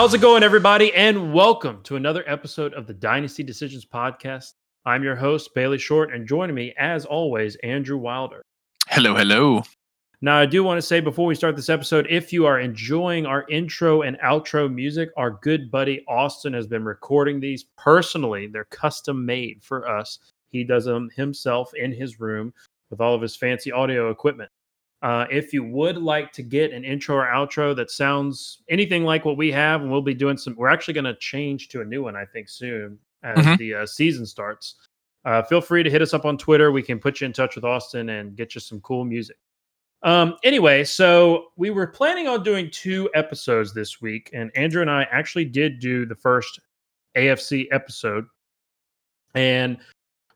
How's it going, everybody? And welcome to another episode of the Dynasty Decisions Podcast. I'm your host, Bailey Short, and joining me, as always, Andrew Wilder. Hello, hello. Now, I do want to say before we start this episode, if you are enjoying our intro and outro music, our good buddy Austin has been recording these personally. They're custom made for us. He does them himself in his room with all of his fancy audio equipment. Uh, if you would like to get an intro or outro that sounds anything like what we have, and we'll be doing some, we're actually going to change to a new one, I think, soon as Mhm. the uh, season starts. Uh, feel free to hit us up on Twitter. We can put you in touch with Austin and get you some cool music. Um, anyway, so we were planning on doing two episodes this week, and Andrew and I actually did do the first AFC episode, and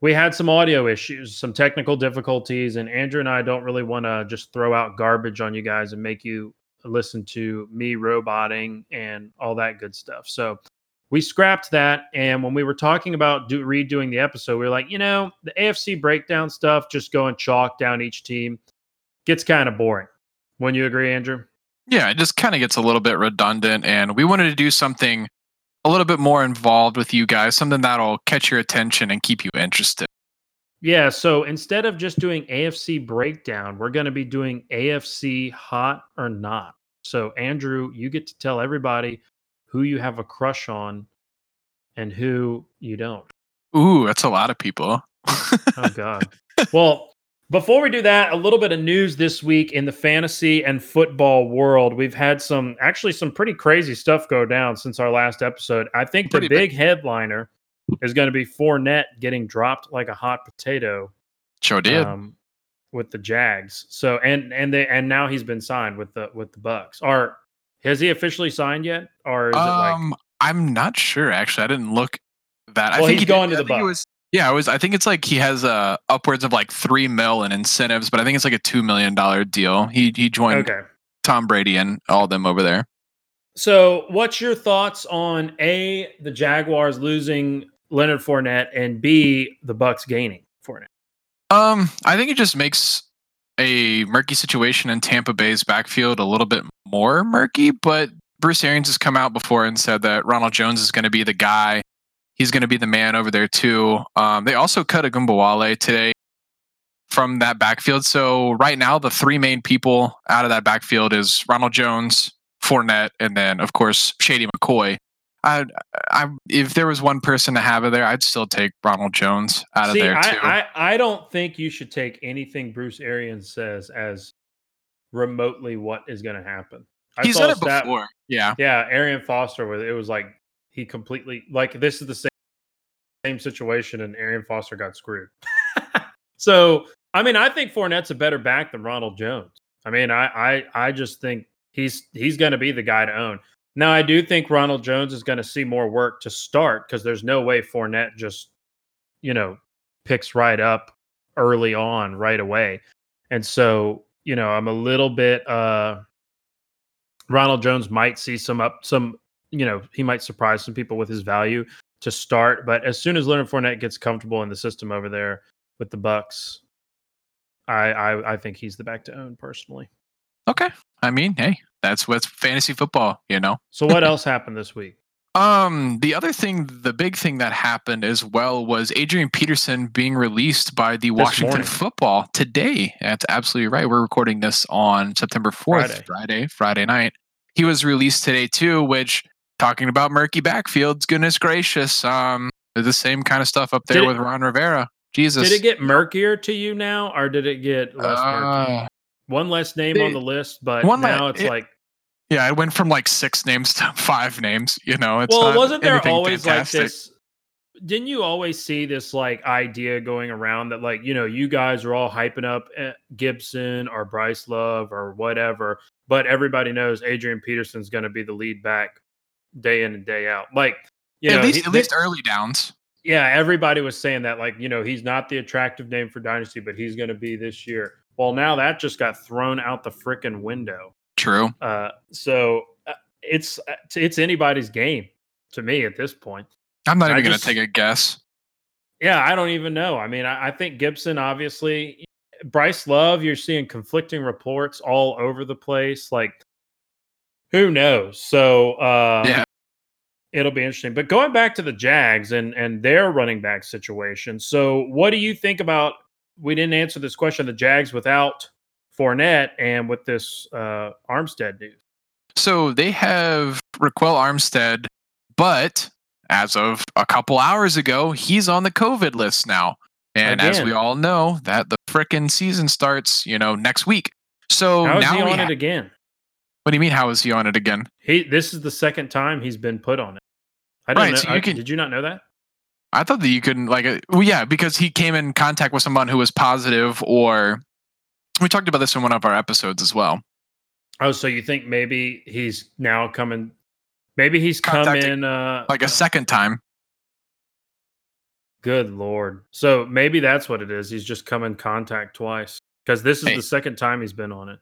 we had some audio issues, some technical difficulties, and Andrew and I don't really want to just throw out garbage on you guys and make you listen to me roboting and all that good stuff. So we scrapped that, and when we were talking about do, redoing the episode, we were like, you know, the AFC breakdown stuff, just going chalk down each team, gets kind of boring. Wouldn't you agree, Andrew? Yeah, it just kind of gets a little bit redundant, and we wanted to do something a little bit more involved with you guys, something that'll catch your attention and keep you interested. Yeah, so instead of just doing AFC breakdown, we're going to be doing AFC hot or not. So, Andrew, you get to tell everybody who you have a crush on and who you don't. Ooh, that's a lot of people. Oh, God. well, before we do that, a little bit of news this week in the fantasy and football world. We've had some, actually, some pretty crazy stuff go down since our last episode. I think the big big. headliner is going to be Fournette getting dropped like a hot potato Sure did. um, with the Jags. So and and they and now he's been signed with the with the Bucs. Or has he officially signed yet? Or is it like um, I'm not sure actually. I didn't look that. I think he's he did- going to the Bucs. Yeah, it was. I think it's like he has uh upwards of like three mil in incentives, but I think it's like a two million dollar deal. He he joined okay? Tom Brady and all them over there. So what's your thoughts on a the Jaguars losing Leonard Fournette and b the Bucs gaining Fournette? Um, I think it just makes a murky situation in Tampa Bay's backfield a little bit more murky. But Bruce Arians has come out before and said that Ronald Jones is going to be the guy. He's going to be the man over there too. Um, they also cut Ogunbowale today from that backfield. So right now, the three main people out of that backfield is Ronald Jones, Fournette, and then of course Shady McCoy. I, I, if there was one person to have it there, I'd still take Ronald Jones out of there I, too. I I don't think you should take anything Bruce Arians says as remotely what is going to happen. I He's done it before. Yeah. Yeah, Arian Foster was it was like he completely like this is the same same situation and Arian Foster got screwed. so I mean I think Fournette's a better back than Ronald Jones. I mean I I I just think he's he's gonna be the guy to own. Now I do think Ronald Jones is gonna see more work to start because there's no way Fournette just, you know, picks right up early on right away. And so, you know, I'm a little bit uh Ronald Jones might see some up some, you know, he might surprise some people with his value to start. But as soon as Leonard Fournette gets comfortable in the system over there with the Bucs, I I, I think he's the back to own personally. Okay. I mean, hey, that's what's fantasy football, you know. So what else happened this week? Um, the other thing, the big thing that happened as well was Adrian Peterson being released by the Washington morning. Football today. That's absolutely right. We're recording this on September fourth, Friday. Friday, Friday night. He was released today too, which talking about murky backfields, goodness gracious, um, the same kind of stuff up there Did it- with Ron Rivera. Jesus, Did it get murkier to you now, or did it get less murky? Uh, One less name on the list, but one le- now it's it- like yeah, it went from like six names to five names. You know, it's well, not wasn't there always fantastic. like this? Didn't you always see this like idea going around that like you know you guys are all hyping up eh, Gibson or Bryce Love or whatever, but everybody knows Adrian Peterson's going to be the lead back day in and day out. Like you at know, least he- at least early downs. yeah, everybody was saying that like you know he's not the attractive name for Dynasty, but he's going to be this year. Well, now that just got thrown out the freaking window. True. Uh, so uh, it's it's anybody's game to me at this point. I'm not even going to take a guess. Yeah, I don't even know. I mean, I, I think Gibson, obviously, Bryce Love, you're seeing conflicting reports all over the place. Like, who knows? So uh, Yeah. it'll be interesting. But going back to the Jags and and their running back situation. So what do you think about? We didn't answer this question. The Jags without Fournette and with this uh, Armstead news. So they have Ryquell Armstead, but as of a couple hours ago, he's on the COVID list now. And as we all know, that the frickin' season starts, you know, next week. So How is now he we on ha- it again? What do you mean? How is he on it again? He this is the second time he's been put on it. I didn't Right, know. so you I- can- did you not know that? I thought that you couldn't like, uh, well, yeah, because he came in contact with someone who was positive, or we talked about this in one of our episodes as well. Oh, so you think maybe he's now coming? Maybe he's come in. Uh, Like a second time. Good lord. So maybe that's what it is. He's just come in contact twice because this is Hey. the second time he's been on it.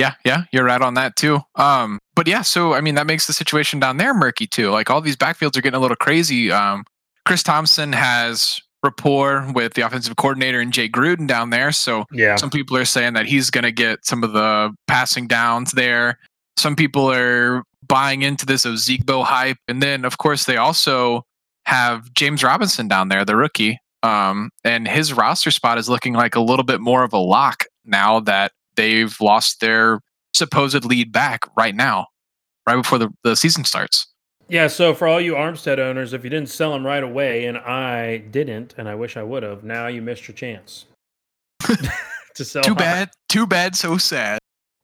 Yeah, yeah, you're right on that too. Um, but yeah, so I mean that makes the situation down there murky too. Like all these backfields are getting a little crazy. Um, Chris Thompson has rapport with the offensive coordinator and Jay Gruden down there, so Yeah. some people are saying that he's going to get some of the passing downs there. Some people are buying into this Ozigbo hype, and then of course they also have James Robinson down there, the rookie, um, and his roster spot is looking like a little bit more of a lock now that they've lost their supposed lead back right now, right before the, the season starts. Yeah. So for all you Armstead owners, if you didn't sell them right away, and I didn't, and I wish I would have, now you missed your chance to sell. Too high. bad, too bad, so sad.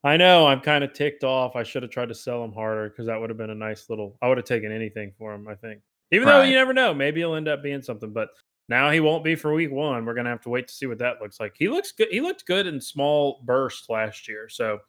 I know. I'm kind of ticked off. I should have tried to sell him harder because that would have been a nice little. I would have taken anything for him. I think, even though you never know, maybe he'll end up being something. But now he won't be for week one. We're gonna have to wait to see what that looks like. He looks good. He looked good in small bursts last year, so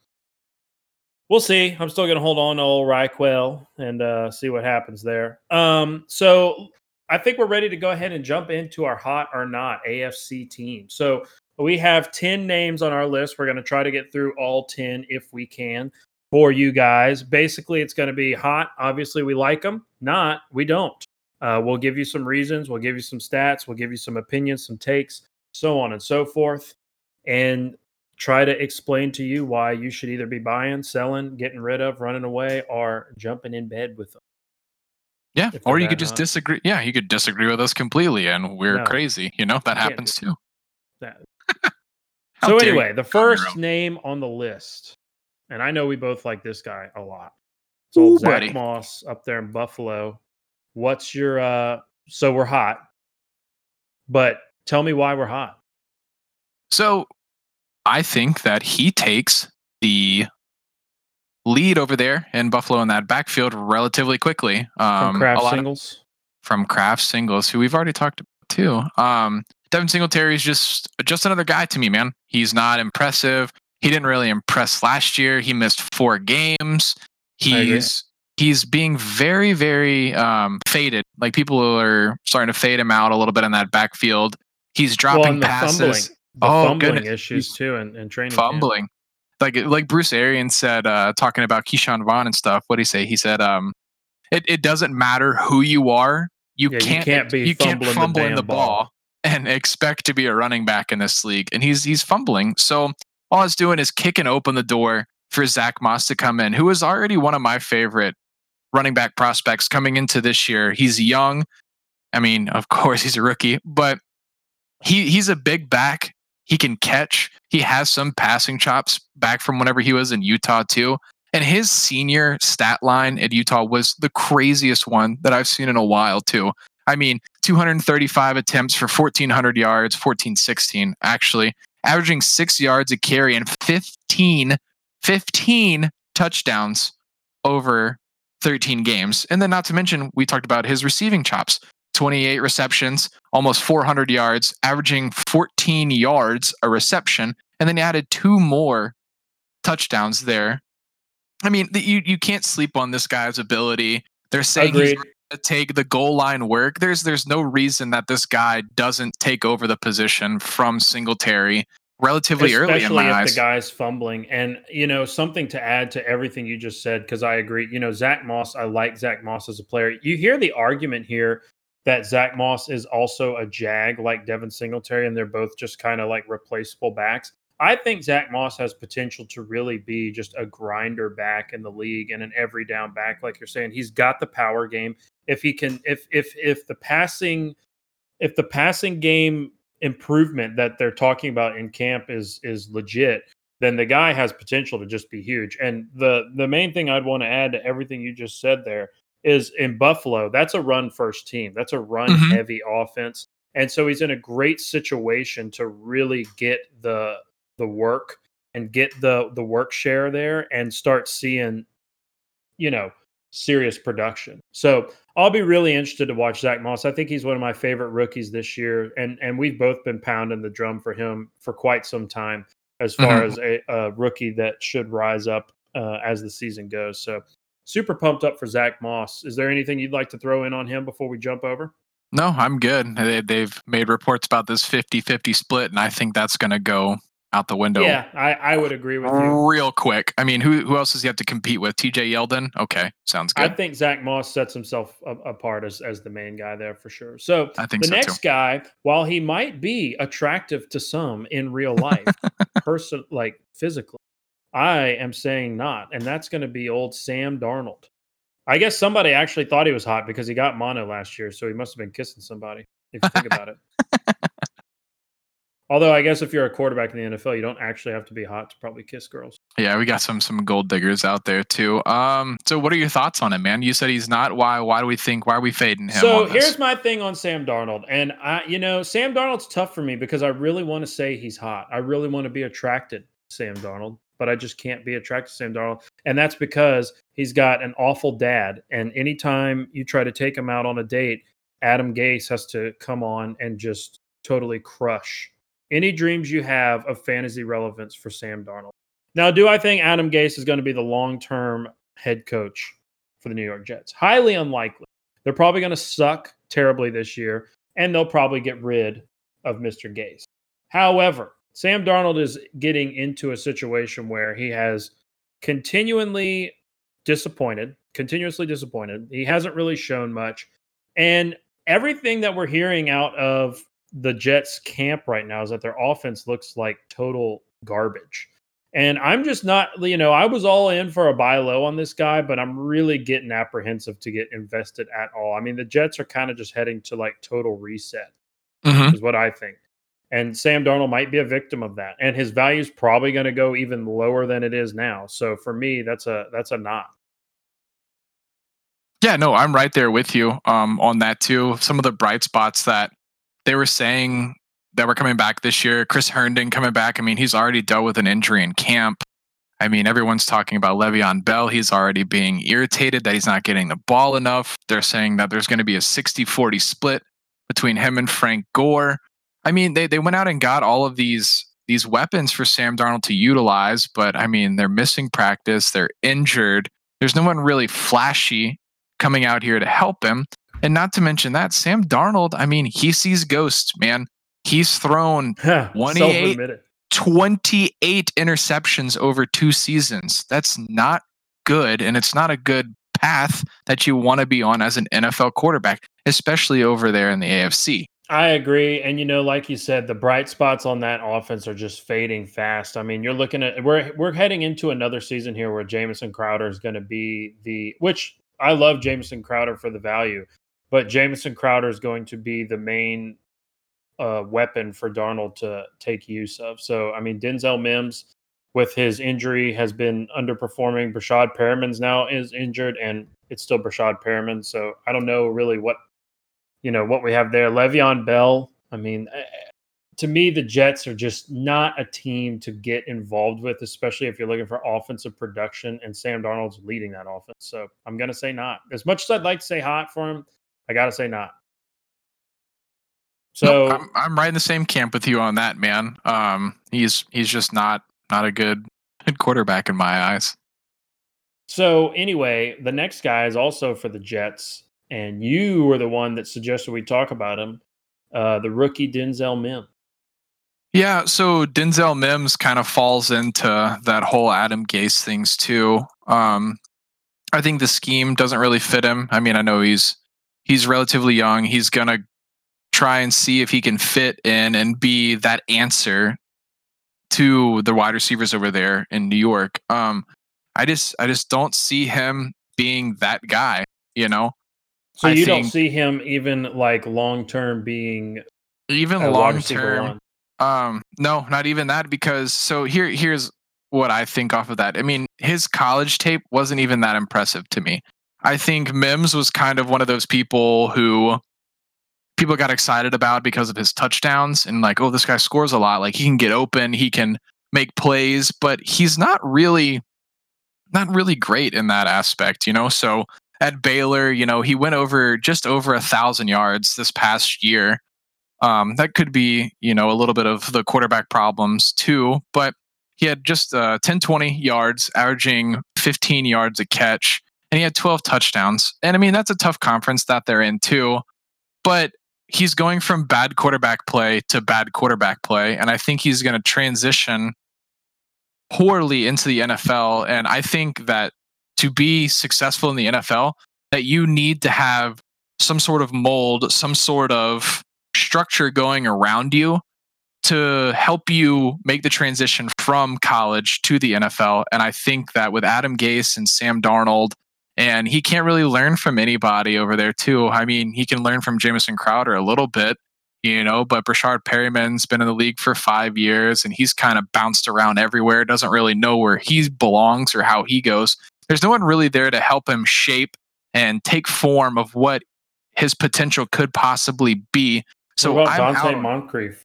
we'll see. I'm still gonna hold on to old Ryquell and uh, see what happens there. Um, so I think we're ready to go ahead and jump into our hot or not AFC team. So we have 10 names on our list. We're to try to get through all 10 if we can for you guys. Basically, it's to be hot. Obviously, we like them. Not, we don't. Uh, we'll give you some reasons. We'll give you some stats. We'll give you some opinions, some takes, so on and so forth. And try to explain to you why you should either be buying, selling, getting rid of, running away, or jumping in bed with them. Yeah, or you could just hot. disagree. Yeah, you could disagree with us completely, and we're No. crazy. You know that happens too. That- so anyway, the first name on the list, and I know we both like this guy a lot. It's old Ooh, Zach buddy. Moss up there in Buffalo. What's your uh so we're hot. But tell me why we're hot. So I think that he takes the lead over there in Buffalo in that backfield relatively quickly. From Um, a craft lot of- singles. from Kraft Singles, who we've already talked about too. Um, Devin Singletary is just just another guy to me, man. He's not impressive. He didn't really impress last year. He missed four games. He's he's being very very um, faded. Like people are starting to fade him out a little bit in that backfield. He's dropping well, and passes, fumbling. Oh, fumbling goodness. issues too and, in training. camp. fumbling. Like like Bruce Arians said, uh, talking about Ke'Shawn Vaughn and stuff. What did he say? He said, um, it, it doesn't matter who you are. You Yeah, can't can't be you can't fumbling the in the ball. ball and expect to be a running back in this league. And he's he's fumbling. So all it's doing is kicking open the door for Zach Moss to come in, who is already one of my favorite running back prospects coming into this year. He's young. I mean, of course, he's a rookie, but he he's a big back. He can catch. He has some passing chops back from whenever he was in Utah too. And his senior stat line at Utah was the craziest one that I've seen in a while too. I mean, 235 attempts for 1400 yards, 1416 actually, averaging 6 yards a carry and 15 15 touchdowns over 13 games. And then not to mention we talked about his receiving chops. 28 receptions, almost 400 yards, averaging 14 yards a reception, and then he added two more touchdowns there. I mean, the, you you can't sleep on this guy's ability. They're saying he's Agreed. to take the goal line work. There's there's no reason that this guy doesn't take over the position from Singletary relatively early in especially my if eyes. the guy's fumbling. And you know, something to add to everything you just said, because I agree. You know, Zach Moss, I like Zach Moss as a player. You hear the argument here that Zach Moss is also a jag like Devin Singletary, and they're both just kind of like replaceable backs. I think Zach Moss has potential to really be just a grinder back in the league and an every down back, like you're saying. He's got the power game. If he can, if if if the passing, if the passing game improvement that they're talking about in camp is is legit, then the guy has potential to just be huge. And the the main thing I'd want to add to everything you just said there is in Buffalo, that's a run first team. That's a run Mhm. heavy offense. And so he's in a great situation to really get the the work and get the the work share there and start seeing, you know, serious production. So I'll be really interested to watch Zach Moss. I think he's one of my favorite rookies this year, and and we've both been pounding the drum for him for quite some time as far Mhm. as a, a rookie that should rise up uh, as the season goes. So super pumped up for Zach Moss. Is there anything you'd like to throw in on him before we jump over? No, I'm good. They, they've made reports about this 50 50 split, and I think that's going to go out the window Yeah, I, I would agree with you. real quick. I mean, who who else does he have to compete with? TJ Yeldon? Okay, sounds good. I think Zach Moss sets himself a- apart as, as the main guy there for sure. So I think the so next too. guy, while he might be attractive to some in real life, person like physically, I am saying not, and that's going to be old Sam Darnold. I guess somebody actually thought he was hot because he got mono last year, so he must have been kissing somebody. If you think about it. Although I guess if you're a quarterback in the NFL, you don't actually have to be hot to probably kiss girls. Yeah, we got some some gold diggers out there too. Um, so what are your thoughts on him, man? You said he's not. Why? Why do we think? Why are we fading him? So here's my thing on Sam Darnold, and I, you know, Sam Darnold's tough for me because I really want to say he's hot. I really want to be attracted to Sam Darnold, but I just can't be attracted to Sam Darnold, and that's because he's got an awful dad. And anytime you try to take him out on a date, Adam Gase has to come on and just totally crush any dreams you have of fantasy relevance for Sam Darnold. Now, do I think Adam Gase is going to be the long-term head coach for the New York Jets? Highly unlikely. They're probably going to suck terribly this year, and they'll probably get rid of Mr. Gase. However, Sam Darnold is getting into a situation where he has continually disappointed, continuously disappointed. He hasn't really shown much. And everything that we're hearing out of the Jets camp right now is that their offense looks like total garbage. And I'm just not, you know, I was all in for a buy low on this guy, but I'm really getting apprehensive to get invested at all. I mean, the Jets are kind of just heading to like total reset, Mhm. is what I think. And Sam Darnold might be a victim of that. And his value is probably going to go even lower than it is now. So for me, that's a that's a not. Yeah, no, I'm right there with you um, on that too. Some of the bright spots that they were saying that were coming back this year, Chris Herndon coming back. I mean, he's already dealt with an injury in camp. I mean, everyone's talking about Le'Veon Bell. He's already being irritated that he's not getting the ball enough. They're saying that there's going to be a 60 40 split between him and Frank Gore. I mean, they, they went out and got all of these these weapons for Sam Darnold to utilize, but I mean, they're missing practice, they're injured. There's no one really flashy coming out here to help him. And not to mention that, Sam Darnold, I mean, he sees ghosts, man. He's thrown 28 Self-admitted. 28 interceptions over two seasons. That's not good. And it's not a good path that you want to be on as an NFL quarterback, especially over there in the AFC. I agree. And you know, like you said, the bright spots on that offense are just fading fast. I mean, you're looking at we're we're heading into another season here where Jamison Crowder is going to be the which I love Jamison Crowder for the value, but Jamison Crowder is going to be the main uh, weapon for Darnold to take use of. So I mean, Denzel Mims with his injury has been underperforming. Breshad Perriman's now is injured, and it's still Breshad Perriman. So I don't know really what you know what we have there. Le'Veon Bell. I mean, eh, to me, the Jets are just not a team to get involved with, especially if you're looking for offensive production. And Sam Darnold's leading that offense, so I'm gonna say not. As much as I'd like to say hot for him, I gotta say not. So Nope, I'm, I'm right in the same camp with you on that, man. Um, he's he's just not not a good quarterback in my eyes. So anyway, the next guy is also for the Jets, and you were the one that suggested we talk about him. Uh, the rookie Denzel Mims. Yeah, so Denzel Mims kind of falls into that whole Adam Gase things too. Um, I think the scheme doesn't really fit him. I mean, I know he's he's relatively young. He's gonna try and see if he can fit in and be that answer to the wide receivers over there in New York. Um, I just I just don't see him being that guy. You know, So I you don't see him even like long term being even long term. Um, no, not even that because so here here's what I think off of that. I mean, his college tape wasn't even that impressive to me. I think Mims was kind of one of those people who people got excited about because of his touchdowns and like, oh, this guy scores a lot. Like he can get open, he can make plays, but he's not really not really great in that aspect, you know? So at Baylor, you know, he went over just over a thousand yards this past year. Um, that could be, you know, a little bit of the quarterback problems too, but he had just uh, 10, 20 yards, averaging 15 yards a catch, and he had 12 touchdowns. And I mean, that's a tough conference that they're in too, but he's going from bad quarterback play to bad quarterback play. And I think he's going to transition poorly into the NFL. And I think that to be successful in the NFL, that you need to have some sort of mold, some sort of structure going around you to help you make the transition from college to the NFL. And I think that with Adam Gase and Sam Darnold, and he can't really learn from anybody over there too. I mean, he can learn from Jamison Crowder a little bit, you know, but Breshad Perriman's been in the league for five years and he's kind of bounced around everywhere, doesn't really know where he belongs or how he goes. There's no one really there to help him shape and take form of what his potential could possibly be. So what about I'm Donte out Moncrief?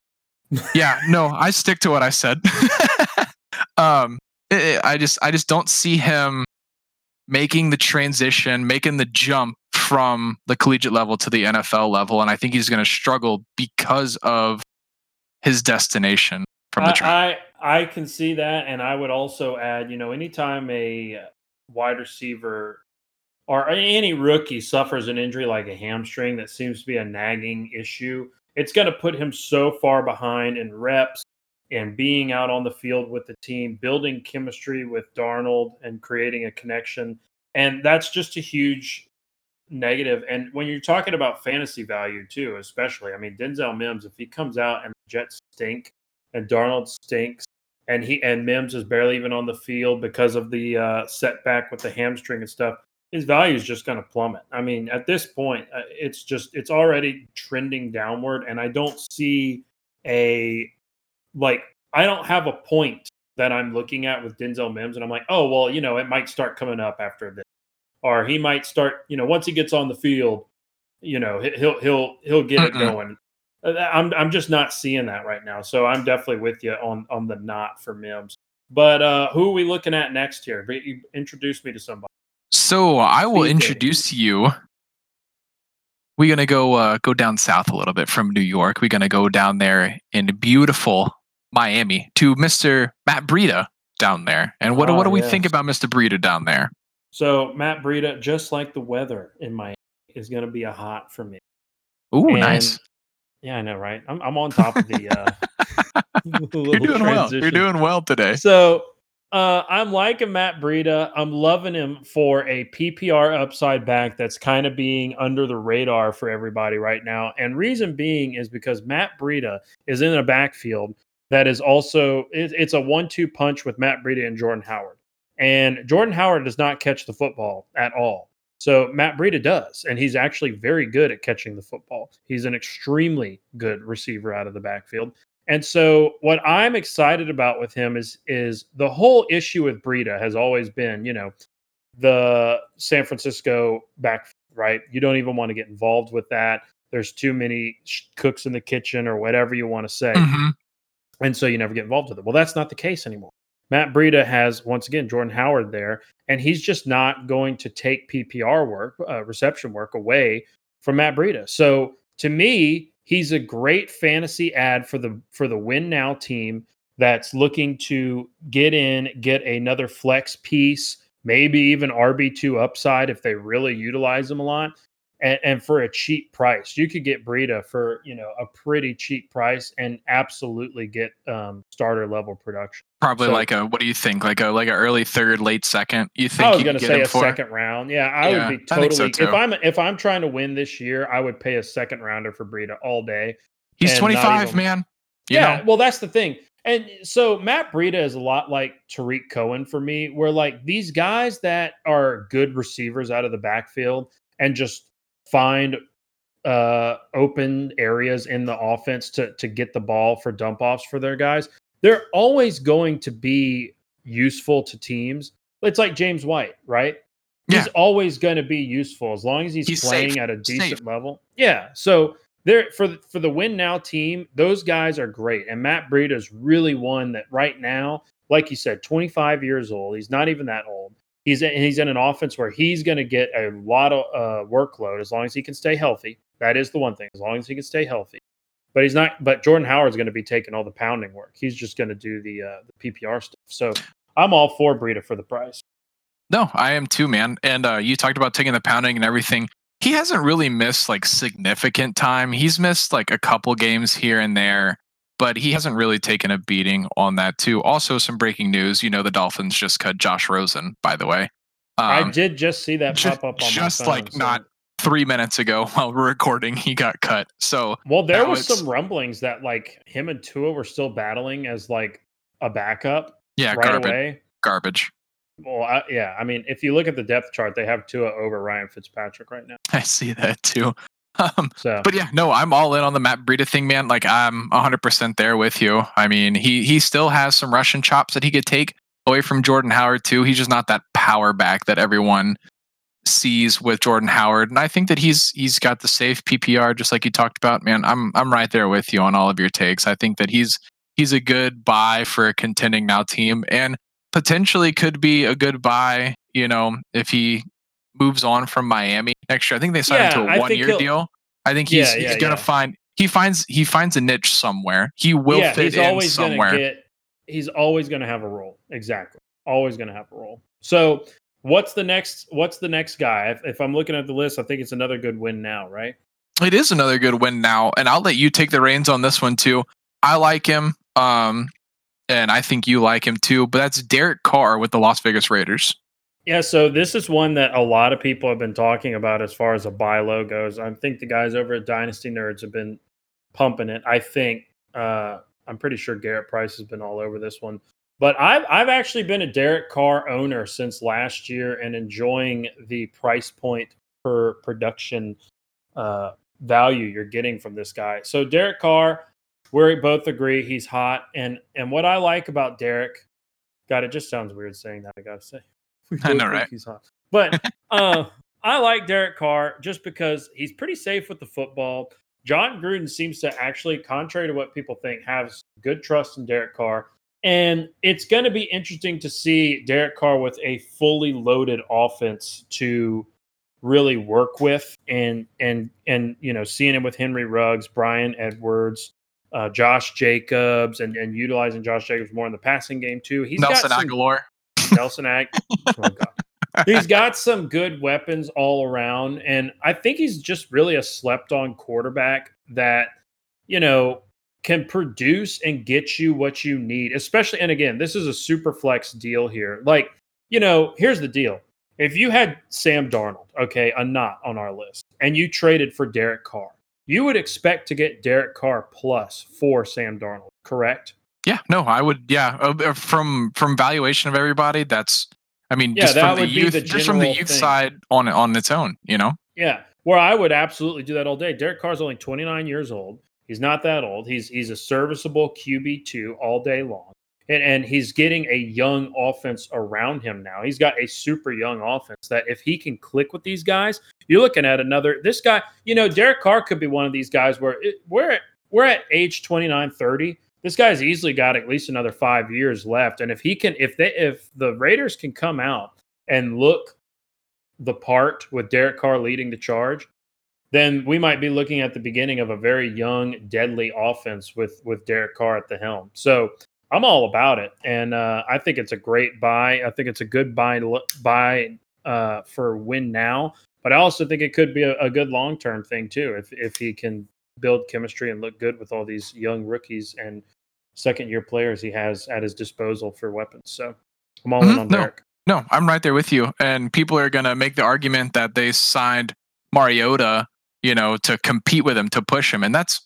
yeah no i stick to what i said um i I just i just don't see him making the transition making the jump from the collegiate level to the nfl level and i think he's going to struggle because of his destination from the train I, I I can see that, and I would also add, you know, anytime a wide receiver or any rookie suffers an injury like a hamstring that seems to be a nagging issue, it's going to put him so far behind in reps and being out on the field with the team, building chemistry with Darnold and creating a connection. And that's just a huge negative. And when you're talking about fantasy value too, especially, I mean, Denzel Mims, if he comes out and the Jets stink and Darnold stinks and he and Mims is barely even on the field because of the uh, setback with the hamstring and stuff, his value is just going to plummet. I mean, at this point, uh, it's just it's already trending downward, and I don't see a like I don't have a point that I'm looking at with Denzel Mims, and I'm like, oh well, you know, it might start coming up after this, or he might start, you know, once he gets on the field, you know, he- he'll he'll he'll get it going. Uh, I'm I'm just not seeing that right now, so I'm definitely with you on on the not for Mims. But uh who are we looking at next here? You Introduce me to somebody. so i will introduce you we're going to go uh, go down south a little bit from new york we're going to go down there in beautiful miami to mr matt breida down there and what, Ah, what do we think about mr breida down there So Matt Breida, just like the weather in Miami, is going to be a hot for me. Ooh, And- nice. Yeah, I know, right? I'm I'm on top of the. Uh, You're doing well. You're doing well today. So uh, I'm liking Matt Breida. I'm loving him for a PPR upside back that's kind of being under the radar for everybody right now. And reason being is because Matt Breida is in a backfield that is also it, it's a one-two punch with Matt Breida and Jordan Howard. And Jordan Howard does not catch the football at all. So Matt Breida does, and he's actually very good at catching the football. He's an extremely good receiver out of the backfield. And so what I'm excited about with him is is the whole issue with Breida has always been, you know, the San Francisco back right. You don't even want to get involved with that. There's too many cooks in the kitchen or whatever you want to say. Mhm. And so you never get involved with it. Well, that's not the case anymore. Matt Breida has once again Jordan Howard there, and he's just not going to take PPR work, uh, reception work away from Matt Breida. So to me, he's a great fantasy ad for the for the win now team that's looking to get in, get another flex piece, maybe even RB two upside if they really utilize him a lot. And, and for a cheap price, you could get Breida for you know a pretty cheap price and absolutely get um, starter level production. Probably So- like a what do you think? Like a like an early third, late second. You think I was you going to get say a for? second round. Yeah, I Yeah, would be think so totally. if. I'm if I'm trying to win this year, I would pay a second rounder for Breida all day. He's 25, even- man. You yeah, know? well, that's the thing. And so Matt Breida is a lot like Tarik Cohen for me, where like these guys that are good receivers out of the backfield and just find uh open areas in the offense to to get the ball for dump offs for their guys, they're always going to be useful to teams. It's like James White, right? Yeah. He's always going to be useful as long as he's, He's playing safe. at a decent Safe. level. Yeah. So there for the- for the win now team, those guys are great. And Matt Breida is really one that right now, like you said, 25 years old. He's not even that old. He's in, he's in an offense where he's going to get a lot of uh, workload as long as he can stay healthy. That is the one thing. As long as he can stay healthy. But he's not. But Jordan Howard's going to be taking all the pounding work. He's just going to do the uh, the PPR stuff. So I'm all for Breida for the price. No, I am too, man. And uh, you talked about taking the pounding and everything. He hasn't really missed like significant time. He's missed like a couple games here and there, but he hasn't really taken a beating on that too. Also, some breaking news. You know, the Dolphins just cut Josh Rosen, by the way. I Um, did just see that ju- pop up on just phone, like so- not three minutes ago while we're recording, he got cut. So Well, there was was- some rumblings that like him and Tua were still battling as like a backup yeah, right garbage. away. Garbage. Well, I, yeah, I mean, if you look at the depth chart, they have Tua over Ryan Fitzpatrick right now. I see that too. Um, So, But yeah, no, I'm all in on the Matt Breida thing, man. Like I'm 100% there with you. I mean, he he still has some Russian chops that he could take away from Jordan Howard too. He's just not that power back that everyone sees with Jordan Howard. And I think that he's he's got the safe PPR just like you talked about, man. I'm I'm right there with you on all of your takes. I think that he's he's a good buy for a contending now team and potentially could be a good buy, you know, if he moves on from Miami next year. I think they signed him to a one year deal. I think he's Yeah, he's gonna yeah. find he finds he finds a niche somewhere. He will yeah, fit he's in always going somewhere. to get. He's always going to have a role. Exactly, always going to have a role. So, what's the next? What's the next guy? If, if I'm looking at the list, I think it's another good win now, right? It is another good win now, and I'll let you take the reins on this one too. I like him, um, and I think you like him too. But that's Derek Carr with the Las Vegas Raiders. Yeah, so this is one that a lot of people have been talking about as far as a buy low goes. I think the guys over at Dynasty Nerds have been pumping it. I think uh, I'm pretty sure Garrett Price has been all over this one. But I've I've actually been a Derek Carr owner since last year and enjoying the price point per production uh, value you're getting from this guy. So Derek Carr, we both agree he's hot, and and what I like about Derek, God, it just sounds weird saying that. I gotta say, we I know, right? He's hot, but uh, I like Derek Carr just because he's pretty safe with the football. Jon Gruden seems to actually, contrary to what people think, have good trust in Derek Carr. And it's going to be interesting to see Derek Carr with a fully loaded offense to really work with and and and you know seeing him with Henry Ruggs, Bryan Edwards, uh, Josh Jacobs, and and utilizing Josh Jacobs more in the passing game too. He's Nelson got some, Agholor. Nelson Ag. oh He's got some good weapons all around, and I think he's just really a slept-on quarterback that you know can produce and get you what you need. Especially, and again, this is a super flex deal here. Like, you know, here's the deal: if you had Sam Darnold, okay, a not on our list, and you traded for Derek Carr, you would expect to get Derek Carr plus for Sam Darnold, correct? Yeah, no, I would. Yeah, uh, uh, from from valuation of everybody, that's. I mean, Yeah, just that from the would be youth, the just from the youth thing. side on on its own, you know. Yeah. Where I would absolutely do that all day. Derek Carr's only 29 years old. He's not that old. He's he's a serviceable QB two all day long. And and he's getting a young offense around him now. He's got a super young offense that if he can click with these guys, you're looking at another this guy, you know, Derek Carr could be one of these guys where it, we're at, we're at age 29, 30. This guy's easily got at least another 5 years left and if he can if they if the Raiders can come out and look the part with Derek Carr leading the charge, then we might be looking at the beginning of a very young, deadly offense with with Derek Carr at the helm. So I'm all about it, and uh, I think it's a great buy. I think it's a good buy buy uh, for win now, but I also think it could be a, a good long term thing too if if he can build chemistry and look good with all these young rookies and second year players he has at his disposal for weapons. So I'm all in Mhm, on no. Derek. No, I'm right there with you. And people are going to make the argument that they signed Mariota, you know, to compete with him, to push him. And that's,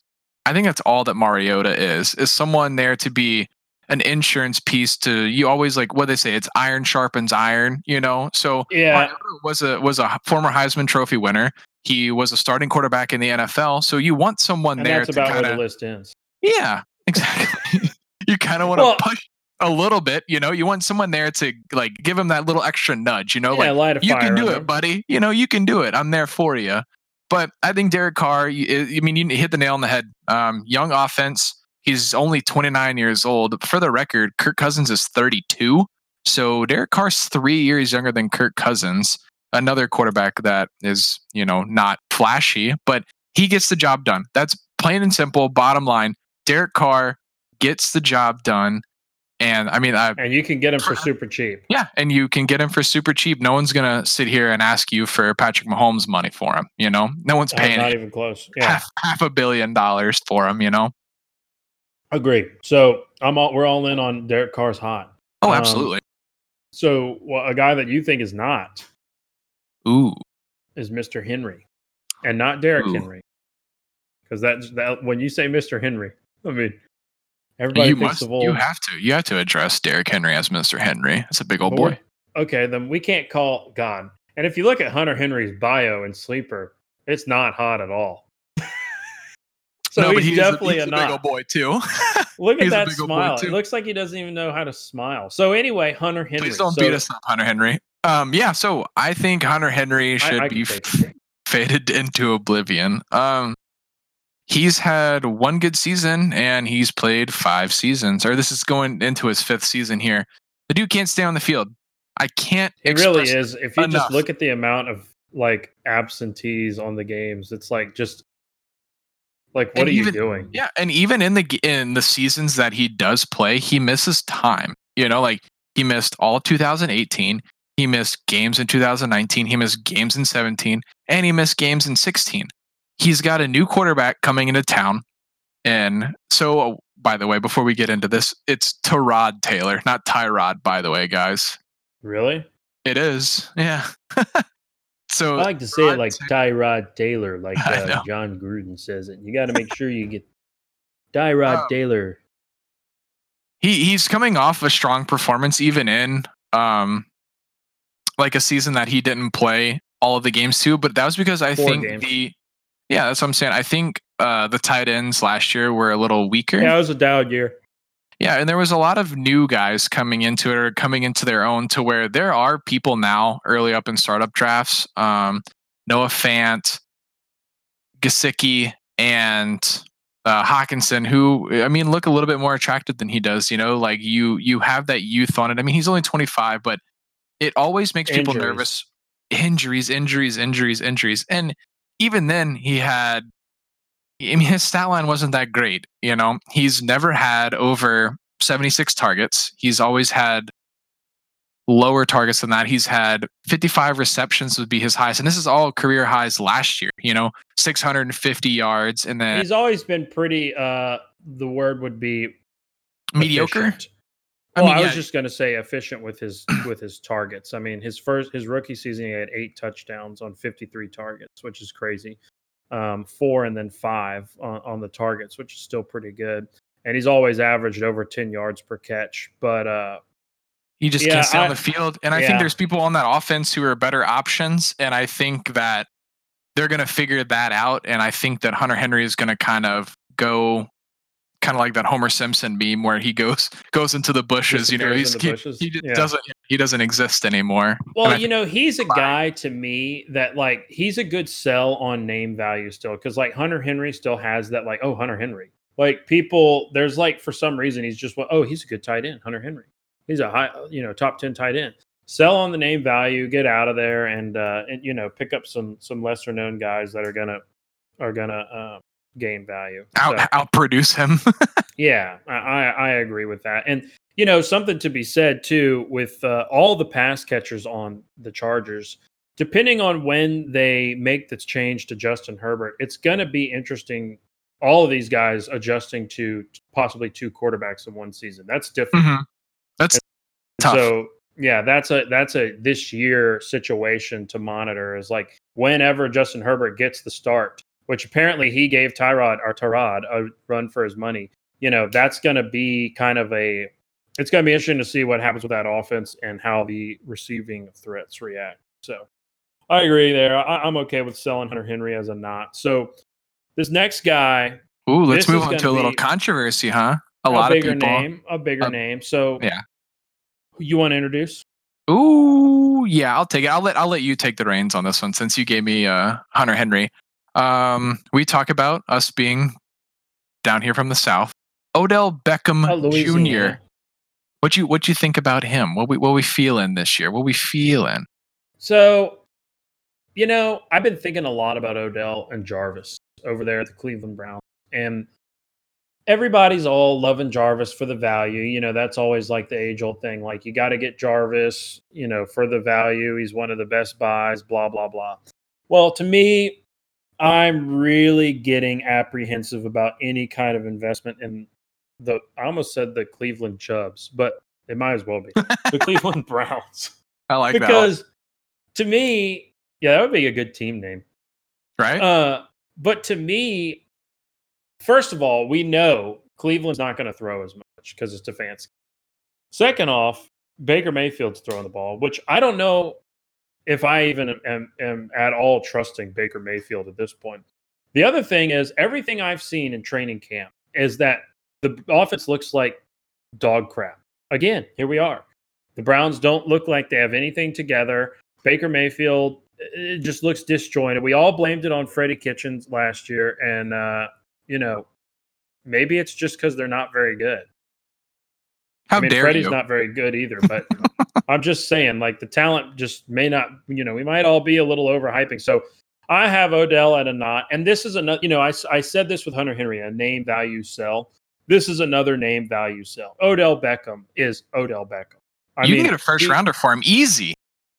I think that's all that Mariota is, is someone there to be an insurance piece to you always like what they say it's iron sharpens iron you know so Yeah. Mariota was a was a former Heisman Trophy winner he was a starting quarterback in the NFL so you want someone And there that's to about kind where of the list ends. yeah exactly you kind of want to Well- push a little bit you know you want someone there to like give him that little extra nudge you know yeah, like you can do it, buddy. You know, you can do it. I'm there for you. But I think Derek Carr, you- I mean, you hit the nail on the head. Um, young offense. He's only 29 years old. For the record, Kirk Cousins is 32. So Derek Carr's three years younger than Kirk Cousins, another quarterback that is, you know, not flashy, but he gets the job done. That's plain and simple. Bottom line, Derek Carr gets the job done. And I mean, I, And you can get him for super cheap. yeah, and you can get him for super cheap. No one's gonna sit here and ask you for Patrick Mahomes money for him. You know, no one's Uh, paying not even close. Yeah, half half a billion dollars for him. You know. agree. So I'm all we're all in on Derek Carr's hot. Oh, Um, absolutely. So well, a guy that you think is not Ooh, is Mr. Henry, and not Derrick Ooh. Henry, because that's that when you say Mr. Henry, I mean everybody you thinks must. of old You have to. You have to address Derrick Henry as Mr. Henry. That's a big old boy. Okay, then we can't call gone. And if you look at Hunter Henry's bio in Sleeper, it's not hot at all. so no, but he's he's a- definitely he's a, a, big old boy too. Look at that big old boy, smile. It looks like he doesn't even know how to smile. So anyway, Hunter Henry. Please don't so beat us up, Hunter Henry. Um, yeah. So I think Hunter Henry should I be can take it. faded into oblivion. Um, he's had one good season and he's played five seasons, or this is going into his fifth season here. The dude can't stay on the field. I can't. It really is. If you enough. just look at the amount of like absentees on the games, it's like just like what And are you doing? Yeah, and even in the in the seasons that he does play, he misses time. You know, like he missed all 2018. He missed games in 2019. He missed games in 17, and he missed games in 16. He's got a new quarterback coming into town, and so uh, by the way, before we get into this, it's Tyrod Taylor, not Tyrod. By the way, guys, Really? it is. Yeah. so I like to say it like Tyrod Taylor, like uh. Jon Gruden says it. You got to make sure you get Tyrod Oh. Taylor. he he's coming off a strong performance even in um like a season that he didn't play all of the games too but that was because i Four think games. the yeah that's what i'm saying i think uh the tight ends last year were a little weaker Yeah, it was a Dowd year. yeah and there was a lot of new guys coming into it or coming into their own to where there are people now early up in startup drafts um noah fant Gesicki and uh, Hockenson, who I mean, look a little bit more attractive than he does. You know, like you you have that youth on it. I mean, he's only 25, but it always makes people nervous. Injuries, injuries, injuries, injuries, and even then, he had. I mean, his stat line wasn't that great. You know, he's never had over 76 targets. He's always had lower targets than that. He's had 55 receptions would be his highest, and this is all career highs last year. You know, 650 yards, and then He's always been pretty. uh The word would be mediocre. efficient. I Well, I, mean, was yeah. just going to say efficient with his with his targets. I mean, his first his rookie season he had eight touchdowns on 53 targets, which is crazy. Um, four and then five on, on the targets, which is still pretty good. And he's always averaged over 10 yards per catch. But uh, He just Yeah, can't stay I- on the field. And I yeah. think there's people on that offense who are better options. And I think that they're going to figure that out. And I think that Hunter Henry is going to kind of go kind of like that Homer Simpson meme where he goes goes into the bushes. You know, he's he, bushes. he Yeah. doesn't he doesn't exist anymore. Well, And I you know, he's a guy to me that like he's a good sell on name value still because like Hunter Henry still has that like oh Hunter Henry like people there's like for some reason he's just well oh he's a good tight end Hunter Henry he's a high you know top ten tight end sell on the name value get out of there and uh and you know pick up some some lesser known guys that are gonna are gonna uh, gain value out So- outproduce him. yeah, I, I agree with that. And you know, something to be said too with uh, all the pass catchers on the Chargers. Depending on when they make this change to Justin Herbert, it's going to be interesting. All of these guys adjusting to possibly two quarterbacks in one season. That's different. Mhm. That's tough. So yeah, that's a that's a this year situation to monitor. Is like whenever Justin Herbert gets the start, which apparently he gave Tyrod or Tyrod a run for his money. You know, that's going to be kind of a it's going to be interesting to see what happens with that offense and how the receiving threats react. So I agree there. I, am okay with selling Hunter Henry as a not. So this next guy. Ooh, let's move on to a little controversy, huh? A, a lot of people. name, a bigger uh, name. So yeah, you want to introduce? Ooh, yeah, I'll take it. I'll let I'll let you take the reins on this one since you gave me uh, Hunter Henry. Um, we talk about us being down here from the south. Odell Beckham oh, Jr. What you what you think about him? What we what we feeling this year? What we feeling? So, you know, I've been thinking a lot about Odell and Jarvis over there at the Cleveland Browns, and everybody's all loving Jarvis for the value. You know, that's always like the age old thing. Like, you got to get Jarvis, you know, for the value. He's one of the best buys, blah, blah, blah. Well, to me, I'm really getting apprehensive about any kind of investment in the I almost said the Cleveland Chubs, but it might as well be the Cleveland Browns. I like that. because to me, yeah, that would be a good team name, right? Uh, but to me, first of all, we know Cleveland's not going to throw as much because it's Stefanski. Second off, Baker Mayfield's throwing the ball, which I don't know if I even am, am at all trusting Baker Mayfield at this point. The other thing is everything I've seen in training camp is that the offense looks like dog crap. Again, here we are. The Browns don't look like they have anything together. Baker Mayfield it just looks disjointed. We all blamed it on Freddie Kitchens last year, and uh, you know, maybe it's just because they're not very good. How I mean, dare Freddie's you? not very good either, but I'm just saying, like the talent just may not. You know, we might all be a little overhyping. So I have Odell at a not, and this is another. You know, I I said this with Hunter Henry, a name value sell. This is another name value sell. Odell Beckham is Odell Beckham. I you mean, can get a first rounder for him easy.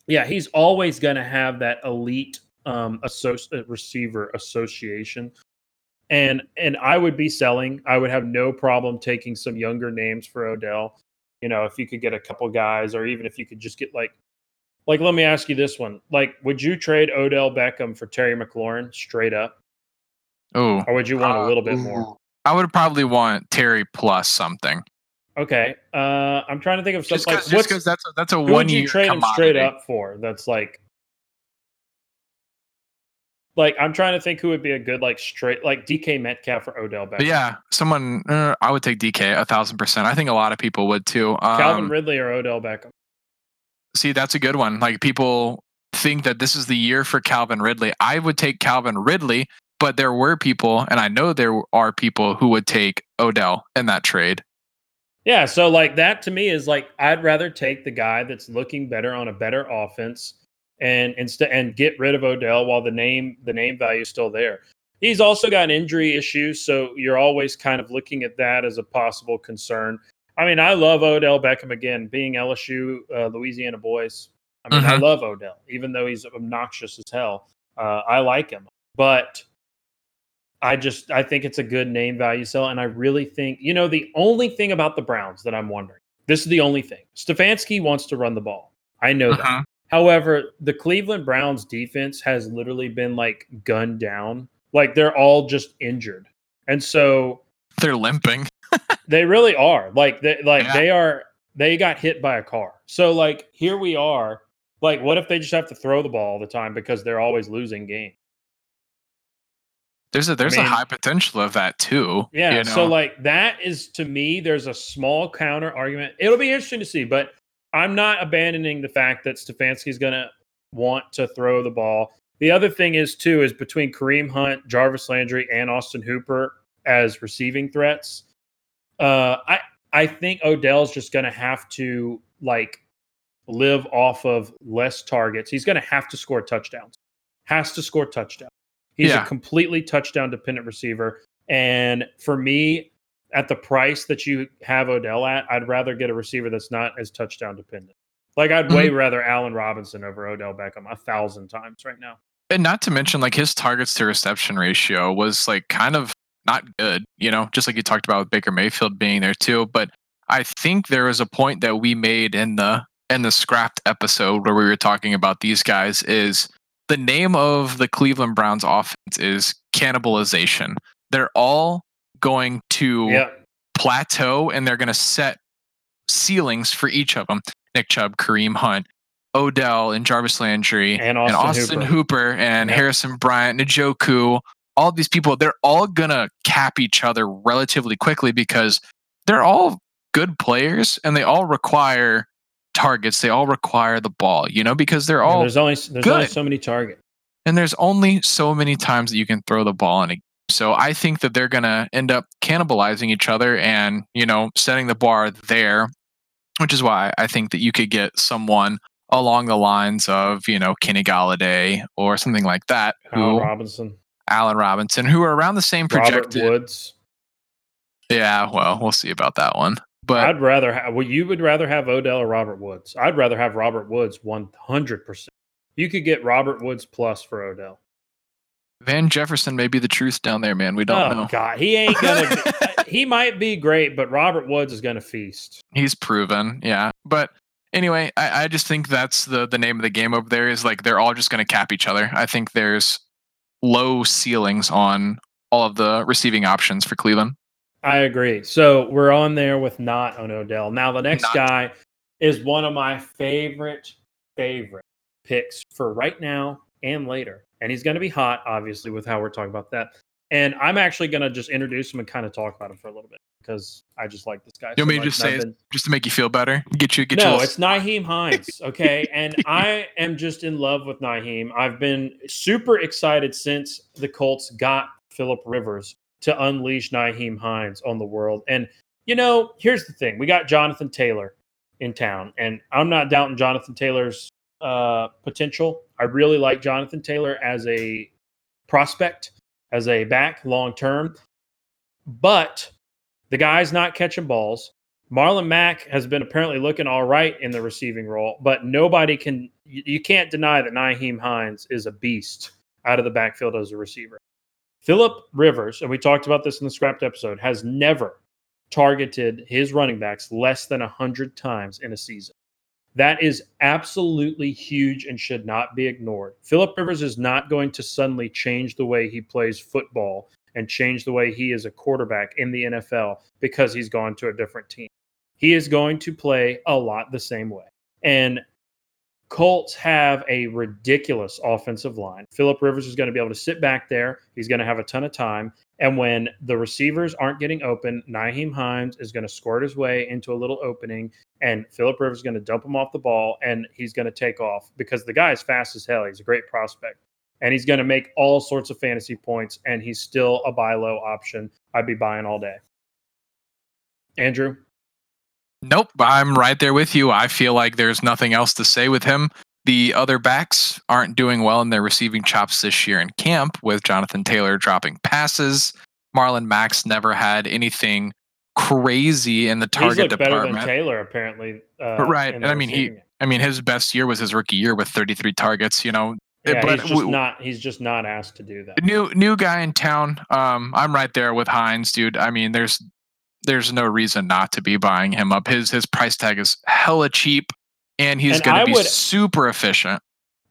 Yeah, he's always going to have that elite um, associ- uh, receiver association. And and I would be selling. I would have no problem taking some younger names for Odell. You know, if you could get a couple guys, or even if you could just get like, like let me ask you this one: like, would you trade Odell Beckham for Terry McLaurin straight up? Oh, or would you want uh, a little bit more? I would probably want Terry plus something. Okay, uh, I'm trying to think of something. Like that. Just because like, that's a, that's a one year trade commodity. him straight up for? That's like, like I'm trying to think who would be a good like straight like DK Metcalf or Odell Beckham. Yeah, someone uh, I would take DK a thousand percent. I think a lot of people would too. Um, Calvin Ridley or Odell Beckham. See, that's a good one. Like people think that this is the year for Calvin Ridley. I would take Calvin Ridley but there were people, and I know there are people who would take Odell in that trade. Yeah, so like that to me is like I'd rather take the guy that's looking better on a better offense and instead and get rid of Odell while the name the name value is still there. He's also got an injury issue, so you're always kind of looking at that as a possible concern. I mean, I love Odell Beckham again, being LSU, uh, Louisiana boys. I mean, mm-hmm. I love Odell, even though he's obnoxious as hell. Uh, I like him, but I just I think it's a good name value sell, and I really think you know the only thing about the Browns that I'm wondering. This is the only thing. Stefanski wants to run the ball. I know uh-huh. that. However, the Cleveland Browns defense has literally been like gunned down. Like they're all just injured, and so they're limping. they really are. Like they like yeah. they are. They got hit by a car. So like here we are. Like what if they just have to throw the ball all the time because they're always losing games? There's a there's I mean, a high potential of that too. Yeah. You know? So like that is to me, there's a small counter argument. It'll be interesting to see, but I'm not abandoning the fact that Stefanski's gonna want to throw the ball. The other thing is too is between Kareem Hunt, Jarvis Landry, and Austin Hooper as receiving threats. Uh, I I think Odell's just gonna have to like live off of less targets. He's gonna have to score touchdowns. Has to score touchdowns. He's yeah. a completely touchdown dependent receiver. And for me, at the price that you have Odell at, I'd rather get a receiver that's not as touchdown dependent. Like I'd mm-hmm. way rather Allen Robinson over Odell Beckham a thousand times right now. And not to mention, like his targets to reception ratio was like kind of not good, you know, just like you talked about with Baker Mayfield being there too. But I think there was a point that we made in the in the scrapped episode where we were talking about these guys is the name of the Cleveland Browns offense is cannibalization. They're all going to yeah. plateau and they're going to set ceilings for each of them. Nick Chubb, Kareem Hunt, Odell, and Jarvis Landry, And Austin, Austin Hooper. Hooper, and Yep. Harrison Bryant, Njoku, all these people, they're all gonna cap each other relatively quickly because they're all good players and they all require targets. They all require the ball, you know, because they're Yeah, all there's only there's only so many targets. and there's only so many times that you can throw the ball in a. So I think that they're gonna end up cannibalizing each other and, you know, setting the bar there, which is why I think that you could get someone along the lines of, you know, Kenny Golladay or something like that, who Allen Robinson, Allen Robinson, who are around the same Robert projected. Woods. Yeah, well, we'll see about that one. But I'd rather have. Well, you would rather have Odell or Robert Woods. I'd rather have Robert Woods one hundred percent. You could get Robert Woods plus for Odell. Van Jefferson may be the truth down there, man. We don't oh know. God, he ain't gonna. be, he might be great, but Robert Woods is gonna feast. He's proven, yeah. But anyway, I, I just think that's the the name of the game over there is like they're all just going to cap each other. I think there's low ceilings on all of the receiving options for Cleveland. I agree. So we're on there with not on Odell. Now the next Not. guy is one of my favorite favorite picks for right now and later, and he's going to be hot, obviously, with how we're talking about that. And I'm actually going to just introduce him and kind of talk about him for a little bit because I just like this guy. You want me to just say been- Just to make you feel better, get you get no, you. it's Nyheim Hines. Okay. and I am just in love with Nyheim. I've been super excited since the Colts got Philip Rivers to unleash Nyheim Hines on the world. And, you know, here's the thing we got Jonathan Taylor in town, and I'm not doubting Jonathan Taylor's uh, potential. I really like Jonathan Taylor as a prospect, as a back long term. But the guy's not catching balls. Marlon Mack has been apparently looking all right in the receiving role, but nobody can, you, can't deny that Nyheim Hines is a beast out of the backfield as a receiver. Philip Rivers, and we talked about this in the scrapped episode, has never targeted his running backs less than 100 times in a season. That is absolutely huge and should not be ignored. Philip Rivers is not going to suddenly change the way he plays football and change the way he is a quarterback in the NFL because he's gone to a different team. He is going to play a lot the same way. And Colts have a ridiculous offensive line. Philip Rivers is going to be able to sit back there. He's going to have a ton of time. And when the receivers aren't getting open, Nyheim Hines is going to squirt his way into a little opening, and Philip Rivers is going to dump him off the ball, and he's going to take off because the guy is fast as hell. He's a great prospect, and he's going to make all sorts of fantasy points, and he's still a buy low option. I'd be buying all day. Andrew, Nope, I'm right there with you. I feel like there's nothing else to say with him. The other backs aren't doing well in their receiving chops this year in camp, with Jonathan Taylor dropping passes. Marlon Max never had anything crazy in the target looked better than department. Taylor apparently. Uh, Right, and I mean, he- receiving. I mean, his best year was his rookie year with 33 targets. You know, Yeah, but he's just we- not. He's just not asked to do that. new new guy in town. Um, I'm right there with Hines, dude. I mean, there's there's no reason not to be buying him up. His his price tag is hella cheap, and he's going to be would- super efficient.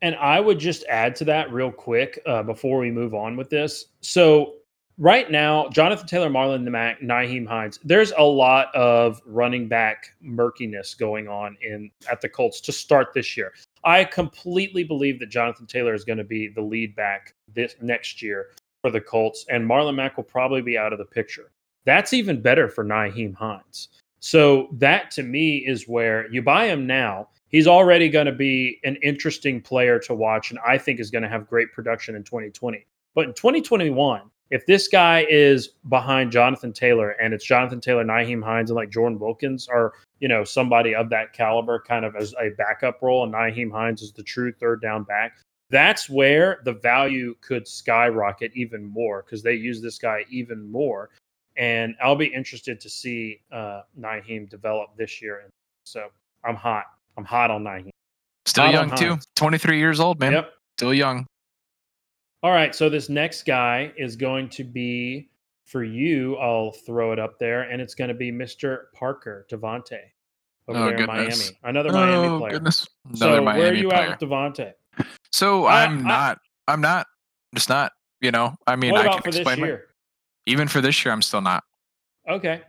And I would just add to that real quick uh, before we move on with this. So right now, Jonathan Taylor, Marlon Mack, Nyheim Hines, there's a lot of running back murkiness going on in at the Colts to start this year. I completely believe that Jonathan Taylor is going to be the lead back this next year for the Colts, and Marlon Mack will probably be out of the picture. That's even better for Nyheim Hines. So that to me is where you buy him now. He's already going to be an interesting player to watch, and I think is going to have great production in 2020. But in 2021, if this guy is behind Jonathan Taylor and it's Jonathan Taylor, Nyheim Hines, and like Jordan Wilkins or you know somebody of that caliber, kind of as a backup role, and Nyheim Hines is the true third down back, that's where the value could skyrocket even more because they use this guy even more. And I'll be interested to see uh, Nyheim develop this year. And so I'm hot. I'm hot on Nyheim. Still on young too. 23 years old, man. Yep. Still young. All right. So this next guy is going to be for you. I'll throw it up there, and it's going to be Mr. Parker DeVante over Oh, there goodness. in Miami. Another Miami oh player. goodness. Another so Miami where are you player. at with DeVante? So I- I'm I- not. I'm not. Just not. You know. I mean, I can explain. my- year? Even for this year, I'm still not. Okay.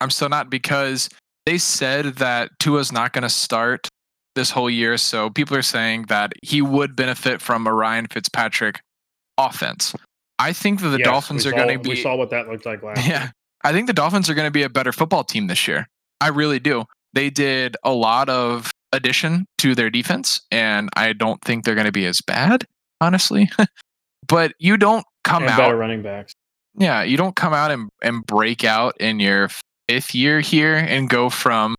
I'm still not because they said that Tua's not going to start this whole year, so people are saying that he would benefit from a Ryan Fitzpatrick offense. I think that the Yes, Dolphins are going to be. We saw what that looked like last. year. yeah. I think the Dolphins are going to be a better football team this year. I really do. They did a lot of addition to their defense, and I don't think they're going to be as bad, honestly. but you don't come and out better running backs. Yeah, you don't come out and, and break out in your fifth year here and go from,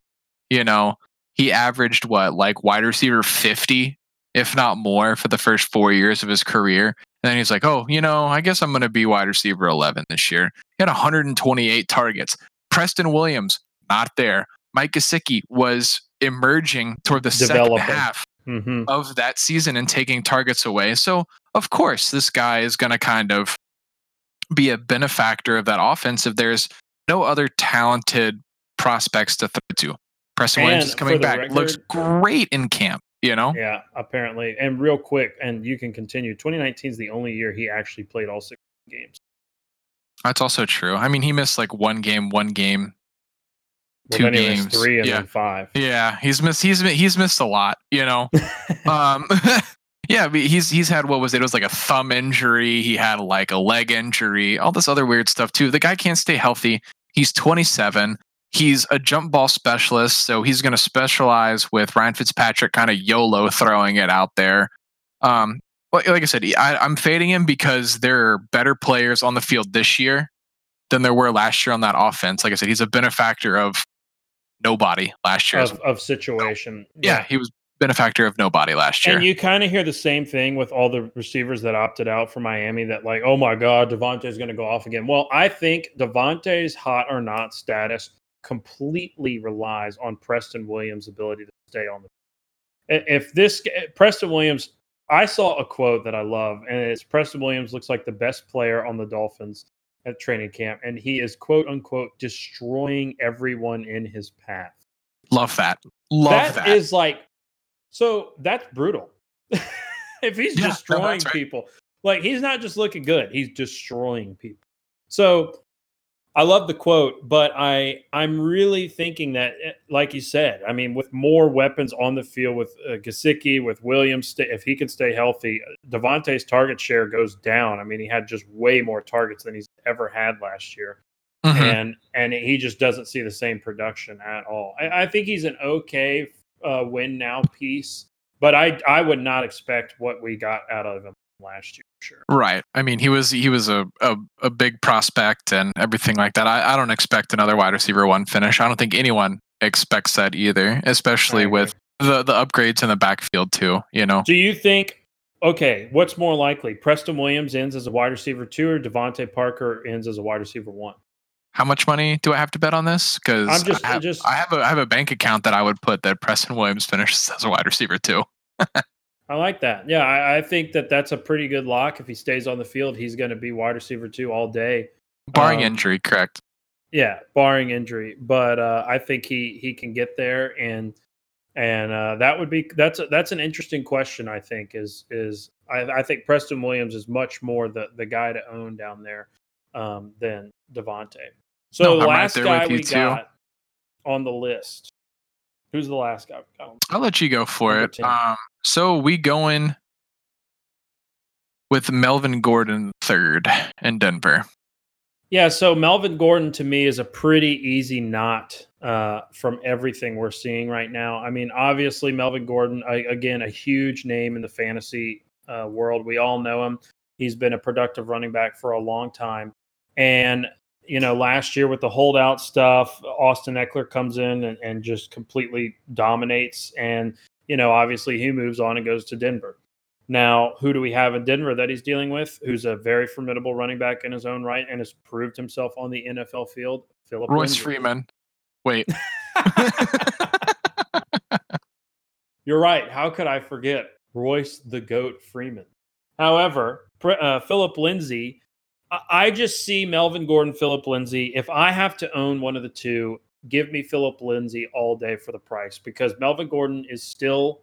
you know, he averaged what, like wide receiver 50, if not more, for the first four years of his career. And then he's like, oh, you know, I guess I'm going to be wide receiver 11 this year. He had 128 targets. Preston Williams, not there. Mike Gesicki was emerging toward the second Developing. half hmm of that season and taking targets away. So, of course, this guy is going to kind of be a benefactor of that offense if there's no other talented prospects to throw to. Preston Williams is coming back. Looks great in camp, you know? Yeah, apparently. And real quick, and you can continue. 2019 is the only year he actually played all six games. That's also true. I mean, he missed like one game, one game. Well, Two then he missed games, three and yeah. then five. Yeah, he's missed he's he's missed a lot, you know. um yeah but he's he's had what was it? It was like a thumb injury. He had like a leg injury all this other weird stuff too. The guy can't stay healthy. He's 27 he's a jump ball specialist so he's going to specialize with ryan fitzpatrick kind of yolo throwing it out there. Um like, like i said I, i'm fading him because there are better players on the field this year than there were last year on that offense. Like i said he's a benefactor of nobody last year. Of, of situation. yeah, he was benefactor of nobody last year. And you kind of hear the same thing with all the receivers that opted out for Miami that, like, oh my God, DeVante's going to go off again. Well, I think DeVante's hot or not status completely relies on Preston Williams' ability to stay on the. If this Preston Williams, I saw a quote that I love, and it's Preston Williams looks like the best player on the Dolphins at training camp, and he is quote unquote destroying everyone in his path Love that. Love that that. is like so that's brutal if he's Yeah, no, destroying that's right. people like he's not just looking good he's destroying people so i love the quote but i i'm really thinking that eh, like you said i mean with more weapons on the field with uh, Gesicki, with williams if he can stay healthy DeVante's target share goes down i mean he had just way more targets than he's ever had last year Mhm. and and he just doesn't see the same production at all. I, I think he's an okay uh, win now piece, but I I would not expect what we got out of him last year. Sure. Right. I mean, he was he was a, a, a big prospect and everything like that. I, I don't expect another wide receiver one finish. I don't think anyone expects that either, especially with the the upgrades in the backfield too. You know, Do you think? Okay, what's more likely? Preston Williams ends as a wide receiver two, or DeVante Parker ends as a wide receiver one? How much money do I have to bet on this? Because I'm just- I have, just- I have a I have a bank account that I would put that Preston Williams finishes as a wide receiver too. I like that. Yeah, I, I think that that's a pretty good lock. If he stays on the field, he's going to be wide receiver two all day. Barring Um, injury, correct. Yeah, barring injury, but uh, I think he he can get there, and and uh, that would be that's a, that's an interesting question. I think is is I, I think Preston Williams is much more the the guy to own down there um, than DeVante. So No, the I'm last there guy we too. got on the list. Who's the last guy? we got on- I'll let you go for it. Um, so we going with Melvin Gordon third in Denver. Yeah, so Melvin Gordon to me is a pretty easy knot uh, from everything we're seeing right now. I mean, obviously Melvin Gordon, I, again, a huge name in the fantasy uh, world. We all know him. He's been a productive running back for a long time, and you know, last year with the holdout stuff, Austin Ekeler comes in and, and just completely dominates, and you know, obviously he moves on and goes to Denver. Now, who do we have in Denver that he's dealing with? Who's a very formidable running back in his own right and has proved himself on the NFL field? Philip Royce Lindsay. Freeman. Wait, You're right. How could I forget Royce the Goat Freeman? However, uh, Philip Lindsay, I-, just see Melvin Gordon, Philip Lindsay. If I have to own one of the two, give me Philip Lindsay all day for the price because Melvin Gordon is still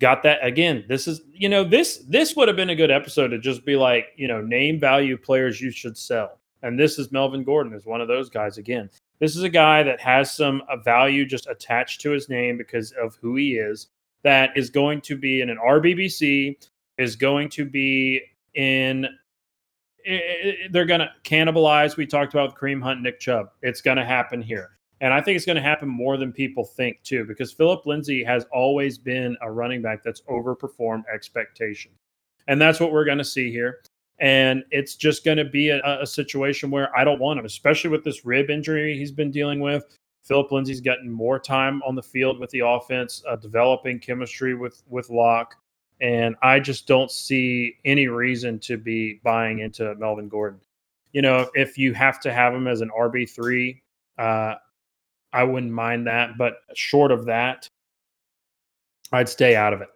got that again this is you know this this would have been a good episode to just be like you know name value players you should sell and this is melvin gordon is one of those guys again This is a guy that has some value just attached to his name because of who he is. That is going to be in an RBBC, is going to be in. They're going to cannibalize. We talked about Kareem Hunt, Nick Chubb. It's going to happen here. And I think it's going to happen more than people think, too, because Philip Lindsay has always been a running back that's overperformed expectations. And that's what we're going to see here. And it's just going to be a, a situation where I don't want him, especially with this rib injury he's been dealing with. Philip Lindsay's gotten more time on the field with the offense, uh, developing chemistry with with Lock, and I just don't see any reason to be buying into Melvin Gordon. You know, if you have to have him as an RB three, uh, I wouldn't mind that, but short of that, I'd stay out of it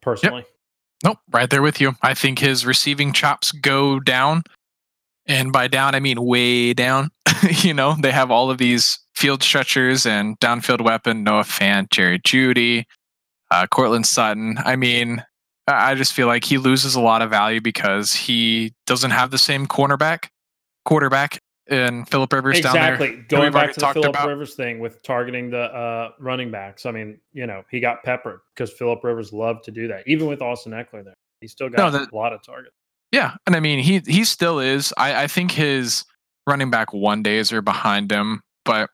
personally. Nope, right there with you. I think his receiving chops go down. And by down, I mean way down. you know, they have all of these field stretchers and downfield weapon Noah Fant, Jerry Jeudy, uh, Courtland Sutton. I mean, I just feel like he loses a lot of value because he doesn't have the same cornerback, quarterback, and Philip Rivers down there. Exactly. Going back to the Philip about. Rivers thing with targeting the uh, running backs. I mean, you know, he got peppered because Philip Rivers loved to do that. Even with Austin Ekeler there, he still got that- a lot of targets. Yeah, and I mean he he still is. I I think his running back one days are behind him, but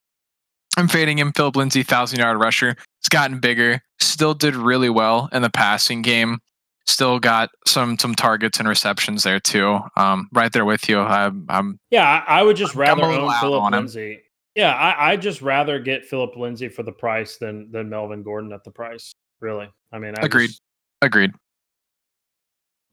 I'm fading him. Philip Lindsay, thousand yard rusher. He's gotten bigger. Still did really well in the passing game. Still got some some targets and receptions there too. Um, right there with you. I'm, I'm Yeah, I, I would just rather own Philip him. Lindsay. Yeah, I I just rather get Philip Lindsay for the price than than Melvin Gordon at the price. Really, I mean, I Agreed. just- agreed.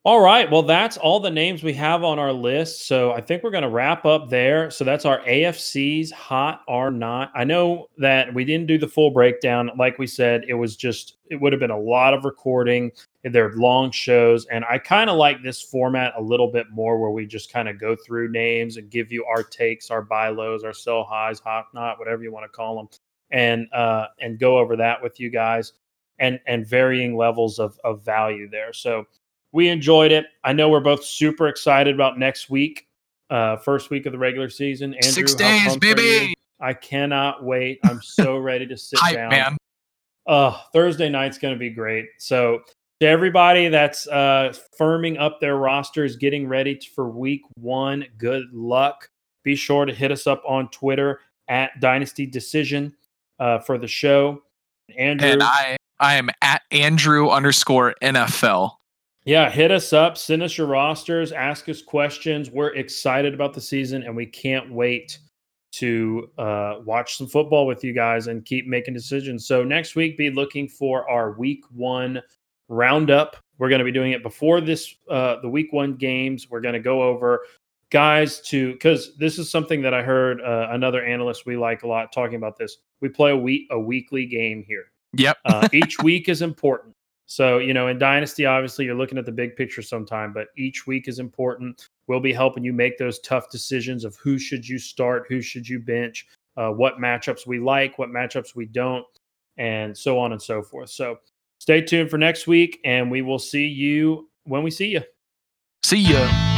All right. Well, that's all the names we have on our list. So I think we're going to wrap up there. So that's our AFCs, hot or not. I know that we didn't do the full breakdown. Like we said, it was just, it would have been a lot of recording. They're long shows. And I kind of like this format a little bit more where we just kind of go through names and give you our takes, our buy lows, our sell highs, hot not, whatever you want to call them. And, uh, and go over that with you guys and, and varying levels of, of value there. So, we enjoyed it. I know we're both super excited about next week, uh, first week of the regular season. Andrew, Six days, pumped are you? baby. I cannot wait. I'm so ready to sit Hype, down. man. Uh, Thursday night's going to be great. So, to everybody that's uh, firming up their rosters, getting ready for week one, good luck. Be sure to hit us up on Twitter at Dynasty Decision uh, for the show. Andrew, And I I am at Andrew underscore NFL. Yeah, hit us up, send us your rosters, ask us questions. We're excited about the season and we can't wait to uh, watch some football with you guys and keep making decisions. So, next week, be looking for our week one roundup. We're going to be doing it before this, uh, the week one games. We're going to go over guys to, because this is something that I heard uh, another analyst we like a lot talking about this. We play a week, a weekly game here Yep. uh, each week is important. So, you know, in Dynasty, obviously, you're looking at the big picture sometime, but each week is important. We'll be helping you make those tough decisions of who should you start, who should you bench, uh, what matchups we like, what matchups we don't, and so on and so forth. So, stay tuned for next week, and we will see you when we see you. See ya.